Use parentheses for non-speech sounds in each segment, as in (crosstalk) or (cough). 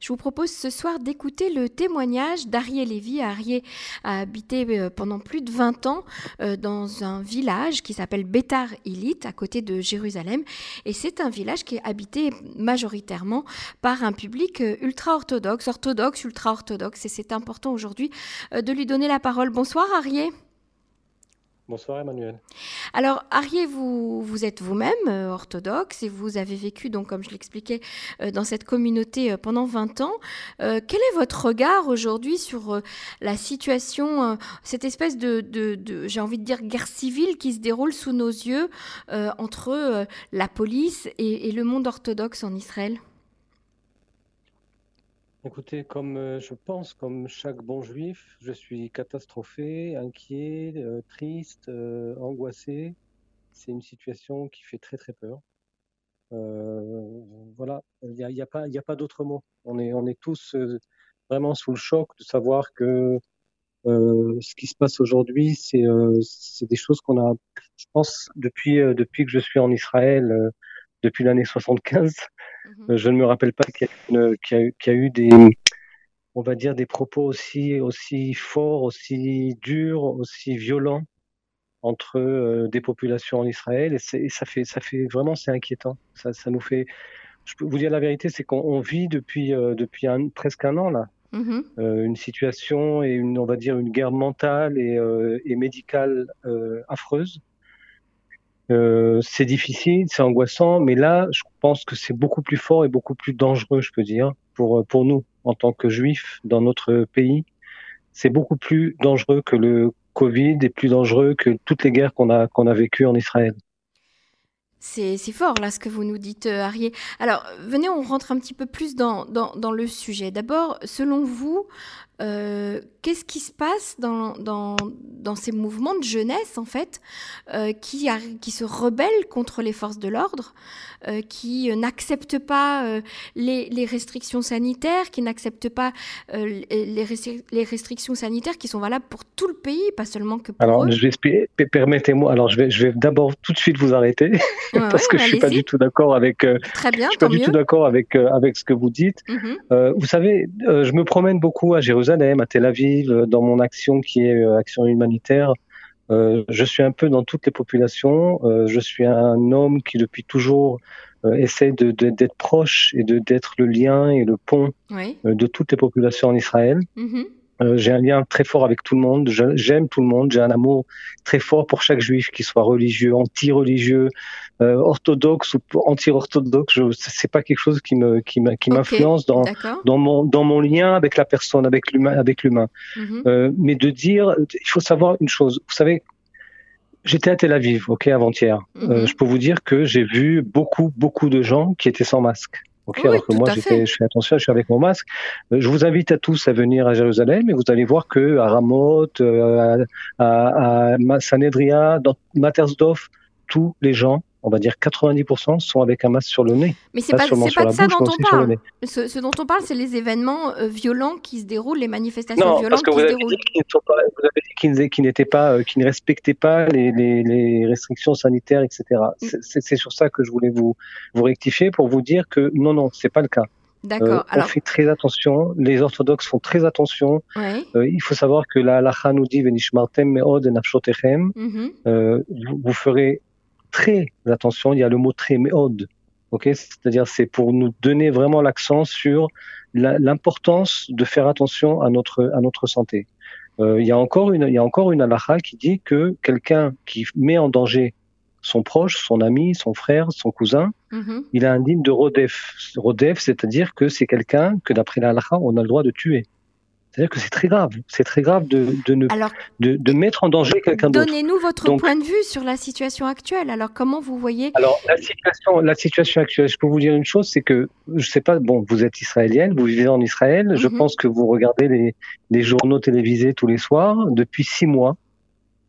Je vous propose ce soir d'écouter le témoignage d'Arié Lévy. Arié a habité euh, pendant plus de 20 ans euh, dans un village qui s'appelle Bétar Ilit, à côté de Jérusalem. Et c'est un village qui est habité majoritairement par un public euh, ultra-orthodoxe, orthodoxe, ultra-orthodoxe. Et c'est important aujourd'hui de lui donner la parole. Bonsoir Arié. Bonsoir Emmanuel. Alors Arié, vous, vous êtes vous-même euh, orthodoxe et vous avez vécu, donc comme je l'expliquais, euh, dans cette communauté euh, pendant 20 ans. quel est votre regard aujourd'hui sur la situation, cette espèce de, de, j'ai envie de dire, guerre civile qui se déroule sous nos yeux entre la police et le monde orthodoxe en Israël? Écoutez, comme euh, je pense, comme chaque bon juif, je suis catastrophé, inquiet, euh, triste, euh, angoissé. C'est une situation qui fait très très peur. voilà, il n'y a, a, pas, d'autre mot. On est, on est tous vraiment sous le choc de savoir que ce qui se passe aujourd'hui, c'est c'est des choses qu'on a, je pense, depuis, depuis que je suis en Israël, depuis l'année 75. Mhm. Je ne me rappelle pas qu'il y, a eu des, on va dire, des propos aussi, aussi forts, aussi durs, aussi violents entre euh, des populations en Israël. Et, ça fait, ça fait vraiment, c'est inquiétant. Ça, ça nous fait. Je peux vous dire la vérité, c'est qu'on vit depuis, euh, depuis un, presque un an là. Mhm. Euh, une situation et une, on va dire, une guerre mentale et, et médicale affreuse. Euh, c'est difficile, c'est angoissant, mais là, je pense que c'est beaucoup plus fort et beaucoup plus dangereux, je peux dire, pour, euh, pour nous, en tant que juifs dans notre pays. C'est beaucoup plus dangereux que le Covid et plus dangereux que toutes les guerres qu'on a, a vécues en Israël. C'est fort là ce que vous nous dites, euh, Arié. Alors, venez, on rentre un petit peu plus dans, dans le sujet. D'abord, selon vous, euh, qu'est-ce qui se passe dans, dans, dans, ces mouvements de jeunesse, en fait, euh, qui, qui se rebellent contre les forces de l'ordre, euh, qui n'acceptent pas les, les, restrictions sanitaires, qui n'acceptent pas les, les, restrictions sanitaires qui sont valables pour tout le pays, pas seulement que pour alors, permettez-moi. Alors, je vais, je vais d'abord tout de suite vous arrêter (laughs) parce que je suis pas du tout d'accord avec. Très bien. Je suis pas du tout d'accord avec avec ce que vous dites. Mhm. vous savez, je me promène beaucoup à Jérusalem à Tel Aviv, euh, dans mon action qui est euh, action humanitaire. Euh, je suis un peu dans toutes les populations. je suis un homme qui depuis toujours essaie de, d'être proche et de d'être le lien et le pont de toutes les populations en Israël. Mm-hmm. Euh, j'ai un lien très fort avec tout le monde. J'aime tout le monde. J'ai un amour très fort pour chaque juif, qu'il soit religieux, anti-religieux, euh, orthodoxe ou anti-orthodoxe. C'est pas quelque chose qui me qui m'influence dans dans mon dans mon lien avec la personne, avec l'humain, avec l'humain. Mhm. euh, mais de dire, il faut savoir une chose. Vous savez, j'étais à Tel Aviv, ok, avant-hier. Euh, mhm. je peux vous dire que j'ai vu beaucoup beaucoup de gens qui étaient sans masque. Ok, alors que moi, je fais attention, je suis avec mon masque. Euh, je vous invite à tous à venir à Jérusalem et vous allez voir que à Ramoth, euh, à, à, Sanedria, dans Matersdorf, tous les gens on va dire 90% sont avec un masque sur le nez. Mais c'est pas, pas, pas de ça dont on parle. Ce, dont on parle, c'est les événements euh, violents qui se déroulent, les manifestations violentes qui se déroulent. vous avez dit qu'ils n'étaient pas, euh, ne respectaient pas les, les, les restrictions sanitaires, etc. Mm. C'est sur ça que je voulais vous, vous rectifier pour vous dire que non, non, c'est pas le cas. D'accord. Euh, on fait très attention. Les orthodoxes font très attention. Euh, il faut savoir que la halakha nous dit. Euh, vous, vous, ferez très attention, il y a le mot très méode. ok? C'est-à-dire c'est pour nous donner vraiment l'accent sur l'importance de faire attention à notre, à notre santé. Euh, il, y a encore une, il y a encore une halakha qui dit que quelqu'un qui met en danger son proche, son ami, son frère, son cousin, mm-hmm. il a un digne de Rodef. Rodef, c'est-à-dire que c'est quelqu'un que d'après la halakha, on a le droit de tuer. C'est-à-dire que c'est très grave. C'est très grave de, de, ne, de, de, mettre en danger quelqu'un d'autre. Donnez-nous votre point de vue sur la situation actuelle. Alors, comment vous voyez Alors, la situation, la situation actuelle, je peux vous dire une chose, c'est que, je sais pas, bon, vous êtes israélienne, vous vivez en Israël, je mhm. pense que vous regardez les, les journaux télévisés tous les soirs. Depuis six mois,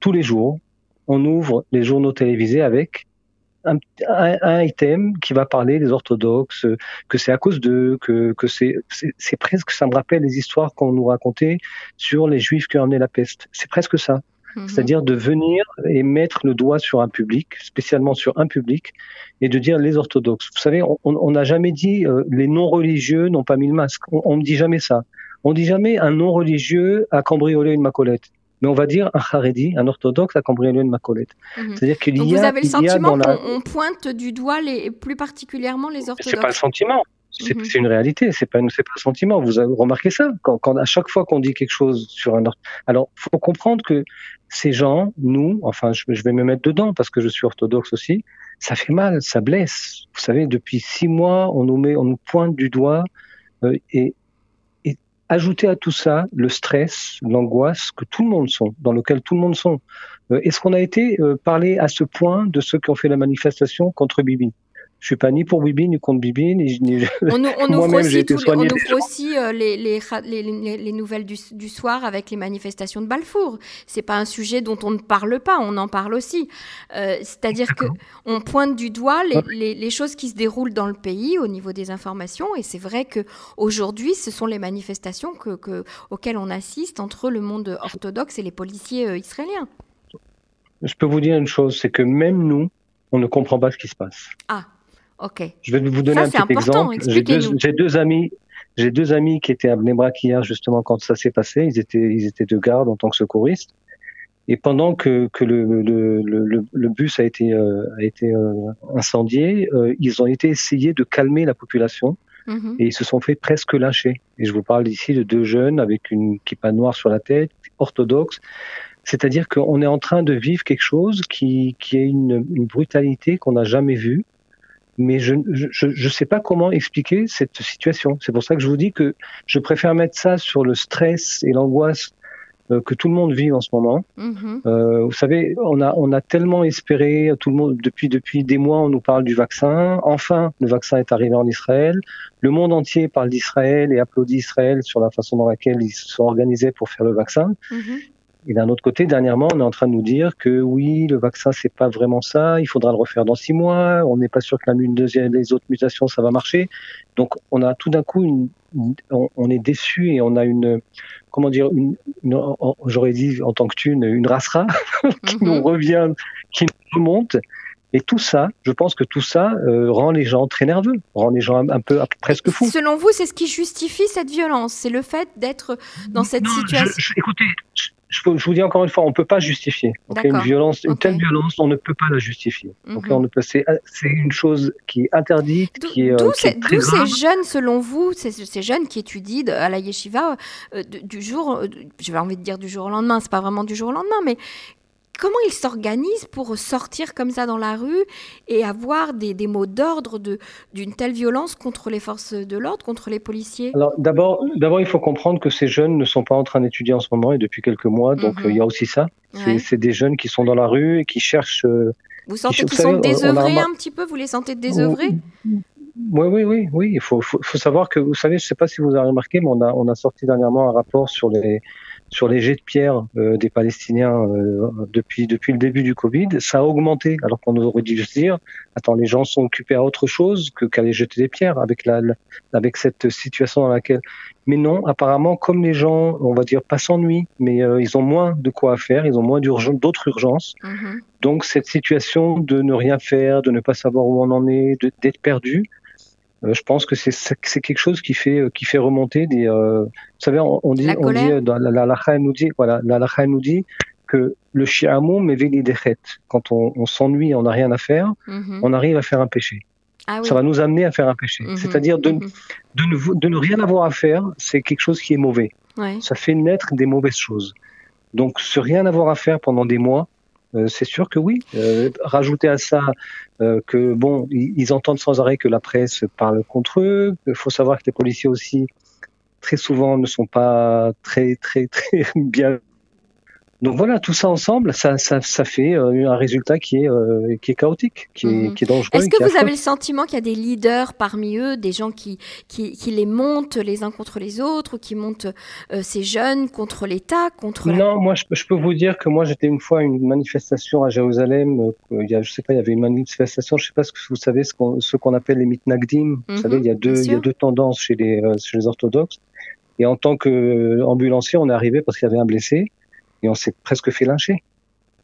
tous les jours, on ouvre les journaux télévisés avec un, un, item qui va parler des orthodoxes, que c'est à cause d'eux, que, que c'est, c'est presque, ça me rappelle les histoires qu'on nous racontait sur les juifs qui ont emmené la peste. C'est presque ça. Mhm. c'est-à-dire de venir et mettre le doigt sur un public, spécialement sur un public, et de dire les orthodoxes. Vous savez, on n'a jamais dit euh, les non-religieux n'ont pas mis le masque. On ne dit jamais ça. On dit jamais un non-religieux a cambriolé une macolette. Mais on va dire un haredi, un orthodoxe a cambriolé une macolette. Mhm. C'est-à-dire qu'il y a. Vous avez le sentiment qu'on pointe du doigt les, plus particulièrement les orthodoxes. C'est pas le sentiment. C'est mhm. une réalité, c'est pas, c'est pas un sentiment. Vous avez remarqué ça? Quand, quand à chaque fois qu'on dit quelque chose sur un. Alors, faut comprendre que ces gens, nous, enfin, je, vais me mettre dedans parce que je suis orthodoxe aussi. Ça fait mal, ça blesse. Vous savez, depuis six mois, on nous met, on nous pointe du doigt euh, et ajouter à tout ça le stress, l'angoisse que tout le monde sont, dans lequel tout le monde sont. Euh, est-ce qu'on a été euh, parlé à ce point de ceux qui ont fait la manifestation contre Bibi? Je suis pas ni pour Bibi ni contre Bibi. Ni, on, on (laughs) ouvre aussi, on ouvre aussi euh, les, les, les, les, nouvelles du, du, soir avec les manifestations de Balfour. C'est pas un sujet dont on ne parle pas, on en parle aussi. Euh, c'est-à-dire que on pointe du doigt les, choses qui se déroulent dans le pays au niveau des informations, et c'est vrai que aujourd'hui, ce sont les manifestations que, que, auxquelles on assiste entre le monde orthodoxe et les policiers euh, israéliens. Je peux vous dire une chose, c'est que même nous, on ne comprend pas ce qui se passe. Ah. Ok. Je vais vous donner un petit exemple. J'ai deux, amis, j'ai deux amis qui étaient à Bnebrak hier justement quand ça s'est passé. Ils étaient, ils étaient de garde en tant que secouristes. Et pendant que, que le, le, le, le, bus a été, euh, a été euh, incendié, euh, ils ont été essayés de calmer la population mm-hmm. et ils se sont fait presque lâcher. Et je vous parle ici de deux jeunes avec une kippa noire sur la tête, orthodoxes. C'est-à-dire qu'on est en train de vivre quelque chose qui, qui est une, une brutalité qu'on n'a jamais vue mais je ne je, je sais pas comment expliquer cette situation. C'est pour ça que je vous dis que je préfère mettre ça sur le stress et l'angoisse euh, que tout le monde vit en ce moment. Mm-hmm. Euh, vous savez, on a on a tellement espéré, tout le monde depuis depuis des mois, on nous parle du vaccin. Enfin, le vaccin est arrivé en Israël. Le monde entier parle d'Israël et applaudit Israël sur la façon dans laquelle ils se sont organisés pour faire le vaccin. Mm-hmm. Et d'un autre côté, dernièrement, on est en train de nous dire que oui, le vaccin, c'est pas vraiment ça. Il faudra le refaire dans six mois. On n'est pas sûr que la une deuxième, les autres mutations, ça va marcher. Donc, on a tout d'un coup une, on, est déçu et on a une, comment dire, une, j'aurais dit en tant que tu, une, une racera (laughs) qui nous mhm. revient, qui nous remonte. Et tout ça, je pense que tout ça euh, rend les gens très nerveux, rend les gens un, peu presque fous. Selon vous, c'est ce qui justifie cette violence, c'est le fait d'être dans cette situation? écoutez, je, vous dis encore une fois, on ne peut pas justifier. une violence, une telle violence, on ne peut pas la justifier. Donc mhm. C'est une chose qui est interdite, qui est. D'où ces jeunes, selon vous, ces, ces, jeunes qui étudient à la yeshiva euh, du jour, euh, je vais envie de dire du jour au lendemain, c'est pas vraiment du jour au lendemain, mais comment ils s'organisent pour sortir comme ça dans la rue et avoir des, mots d'ordre d'une telle violence contre les forces de l'ordre, contre les policiers? Alors d'abord, il faut comprendre que ces jeunes ne sont pas en train d'étudier en ce moment et depuis quelques mois, donc mhm. euh, il y a aussi ça. C'est des jeunes qui sont dans la rue et qui cherchent. Euh, vous sentez qu'ils sont désœuvrés un petit peu? Vous les sentez désœuvrés? Oui, oui, oui, oui. Il faut, faut, savoir que, vous savez, je ne sais pas si vous avez remarqué, mais on a, on a sorti dernièrement un rapport sur les, sur les jets de pierre euh, des Palestiniens euh, depuis depuis le début du Covid, ça a augmenté. Alors qu'on aurait dû se dire, attends, les gens sont occupés à autre chose que qu'à les jeter des pierres avec la, avec cette situation dans laquelle. Mais non, apparemment, comme les gens, on va dire, pas s'ennuient, mais euh, ils ont moins de quoi faire, ils ont moins d'autres urgences. Mm-hmm. Donc cette situation de ne rien faire, de ne pas savoir où on en est, d'être perdu, je pense que c'est quelque chose qui fait euh, qui fait remonter des. Euh, vous savez, on, dit, on dit dans la, la, nous dit voilà, la nous dit que le shi'amoum mais Quand on, on s'ennuie, on n'a rien à faire, mhm. on arrive à faire un péché. Ah Ça va nous amener à faire un péché. Mhm. C'est-à-dire de, mhm. de, ne, de, ne, rien avoir à faire, c'est quelque chose qui est mauvais. Ça fait naître des mauvaises choses. Donc, ce rien avoir à faire pendant des mois, euh, c'est sûr que oui. Euh, rajouter à ça euh, que bon, ils, entendent sans arrêt que la presse parle contre eux. Il faut savoir que les policiers aussi très souvent ne sont pas très très très (laughs) bien donc voilà, tout ça ensemble, ça, ça, ça fait euh, un résultat qui est, euh, qui est chaotique, qui, est, mhm. qui est dangereux. Est-ce que vous avez le sentiment qu'il y a des leaders parmi eux, des gens qui, qui, qui les montent les uns contre les autres, ou qui montent euh, ces jeunes contre l'État, contre Non, moi je, je, peux vous dire que moi j'étais une fois à une manifestation à Jérusalem, il y a, je sais pas, il y avait une manifestation, je sais pas ce que vous savez, ce qu'on, ce qu'on appelle les mitnagdim. vous mhm, savez, il y a deux, il y a deux tendances chez les, chez les orthodoxes. Et en tant qu'ambulancier, on est arrivé parce qu'il y avait un blessé. Et on s'est presque fait lyncher.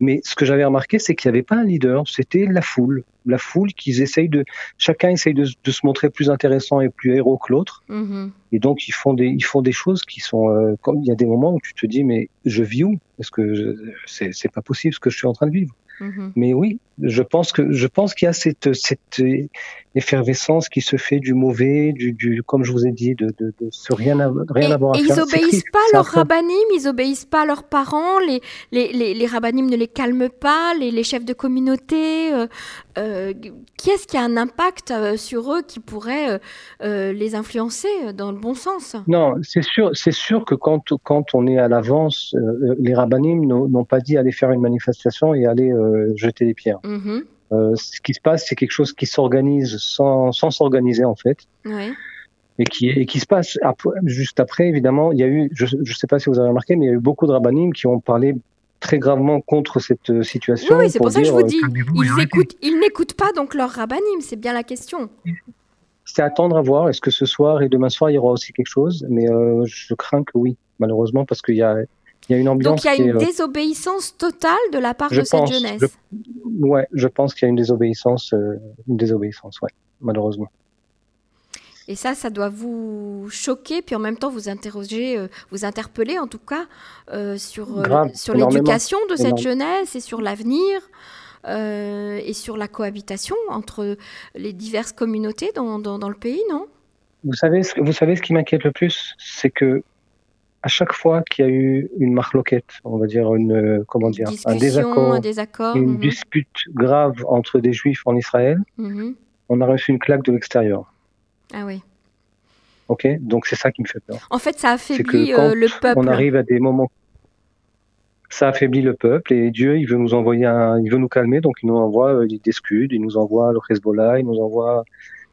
Mais ce que j'avais remarqué, c'est qu'il n'y avait pas un leader, c'était la foule. La foule qui essayent de, chacun essaye de, se montrer plus intéressant et plus héros que l'autre. Mm-hmm. Et donc ils font des, ils font des choses qui sont, euh, il y a des moments où tu te dis mais je vis où? Est-ce que c'est pas possible ce que je suis en train de vivre Mhm. Mais oui, je pense qu'il y a cette, cette effervescence qui se fait du mauvais, du, du comme je vous ai dit, de, de, de ce rien, à, rien et, à et Ils obéissent pas à leurs rabbinim, ils obéissent pas à leurs parents, les, les, les, les rabbinim ne les calment pas, les, les chefs de communauté. Euh, euh, qui est-ce qui a un impact euh, sur eux qui pourrait les influencer dans le bon sens? Non, c'est sûr, c'est sûr que quand, quand on est à l'avance, les rabbinim n'ont pas dit aller faire une manifestation et aller euh, jeter des pierres. Mhm. Euh, ce qui se passe, c'est quelque chose qui s'organise sans s'organiser en fait. Et qui, et qui se passe juste après, évidemment, il y a eu, je ne sais pas si vous avez remarqué, mais il y a eu beaucoup de rabbinim qui ont parlé très gravement contre cette euh, situation. Oui, c'est pour, ça que je vous dis, ils, écoutent, ils n'écoutent pas donc leur rabbinim, c'est bien la question. C'est attendre à voir. Est-ce que ce soir et demain soir, il y aura aussi quelque chose? Mais je crains que oui, malheureusement, parce qu'il y a, il y a une ambiance. Donc il y a une euh, désobéissance totale de la part de cette jeunesse. Je, ouais, je pense qu'il y a une désobéissance, euh, une désobéissance, ouais, malheureusement. Et ça, ça doit vous choquer, puis en même temps vous interroger, euh, vous interpeller en tout cas sur, sur l'éducation de cette jeunesse et sur l'avenir. et sur la cohabitation entre les diverses communautés dans, dans, dans le pays, non? Vous savez, vous savez ce qui m'inquiète le plus, c'est que à chaque fois qu'il y a eu une marloquette, on va dire une euh, comment dire un désaccord, une mhm. dispute grave entre des juifs en Israël, mhm. on a reçu une claque de l'extérieur. Ah oui. Ok, donc c'est ça qui me fait peur. En fait, ça affaiblit euh, le peuple. On arrive à des moments, ça affaiblit le peuple et Dieu, il veut nous envoyer, un, il veut nous calmer, donc il nous envoie euh, des scuds, il nous envoie le Hezbollah, il nous envoie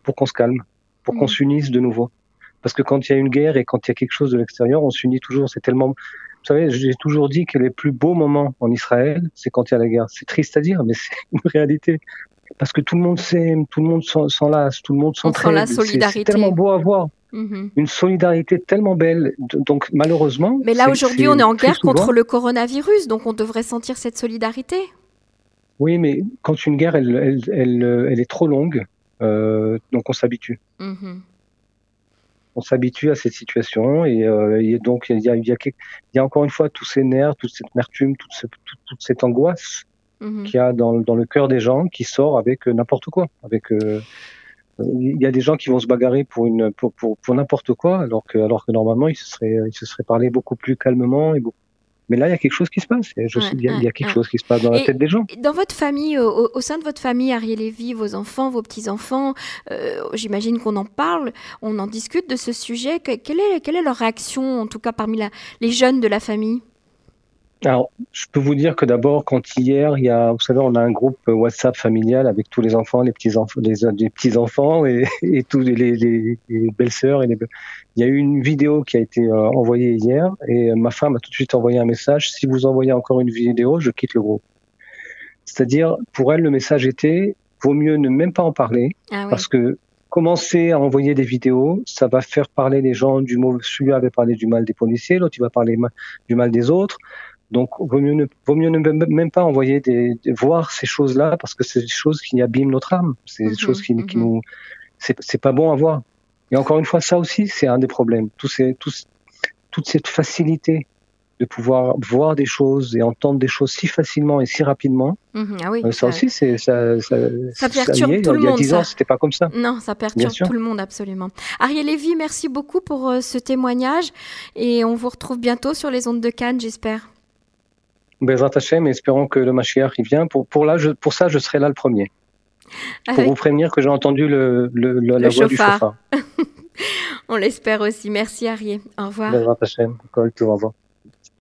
pour qu'on se calme, pour qu'on mhm. s'unisse de nouveau. Parce que quand il y a une guerre et quand il y a quelque chose de l'extérieur, on s'unit toujours. C'est tellement. Vous savez, j'ai toujours dit que les plus beaux moments en Israël, c'est quand il y a la guerre. C'est triste à dire, mais (laughs) c'est une réalité. Parce que tout le monde s'aime, tout le monde s'enlace, tout le monde s'entraide. la solidarité. C'est tellement beau à voir. Mhm. Une solidarité tellement belle. Donc malheureusement. Mais là aujourd'hui, on est en guerre contre le coronavirus, donc on devrait sentir cette solidarité. Oui, mais quand une guerre, elle, elle, elle, elle est trop longue, euh, donc on s'habitue. Mhm on s'habitue à cette situation et, euh, donc il y a, y, a, encore une fois tous ces nerfs, toute cette amertume, toute, toute, cette angoisse mhm. qu'il y a dans, dans, le cœur des gens qui sort avec euh, n'importe quoi. Avec euh, il y a des gens qui vont se bagarrer pour une pour, pour, pour n'importe quoi alors que alors que normalement ils se seraient ils se seraient parlé beaucoup plus calmement et beaucoup mais là, il y a quelque chose qui se passe. Je il, y a, quelque chose qui se passe dans la tête des gens. Dans votre famille, au, sein de votre famille, Ariel Lévy, vos enfants, vos petits-enfants, euh, j'imagine qu'on en parle, on en discute de ce sujet. Quelle est, quelle est leur réaction, en tout cas parmi la, les jeunes de la famille? Alors, je peux vous dire que d'abord, quand hier, il y a, vous savez, on a un groupe WhatsApp familial avec tous les enfants, les petits enfants, les, petits enfants et, (laughs) et tous les, les, les belles sœurs et les. Il y a eu une vidéo qui a été euh, envoyée hier et ma femme a tout de suite envoyé un message. Si vous envoyez encore une vidéo, je quitte le groupe. C'est-à-dire, pour elle, le message était vaut mieux ne même pas en parler ah parce que commencer à envoyer des vidéos, ça va faire parler les gens du mauvais. Celui avait parlé du mal des policiers, l'autre il va parler du mal des autres. Donc, vaut mieux ne, vaut mieux ne même pas envoyer des, voir ces choses-là parce que c'est des choses qui abîment notre âme. C'est des mhm, choses qui, qui mhm. nous, c'est pas bon à voir. Et encore une fois, ça aussi, c'est un des problèmes. Ces, toute cette facilité de pouvoir voir des choses et entendre des choses si facilement et si rapidement. Mhm, ah oui, euh, ça, aussi, c'est ça, ça, ça perturbe tout le monde. Il y a 10 ans, c'était pas comme ça. Non, ça perturbe tout le monde absolument. Ariel Lévy, merci beaucoup pour euh, ce témoignage et on vous retrouve bientôt sur les ondes de Cannes, j'espère. Bezrat Hashem, espérons que le Mashiach y vient. Pour, pour, là, je, pour ça, je serai là le premier. Pour vous prévenir que j'ai entendu le, le, la voix du chauffard. (laughs) On l'espère aussi. Merci Arié. Au revoir. Bezrat Hashem. Au revoir.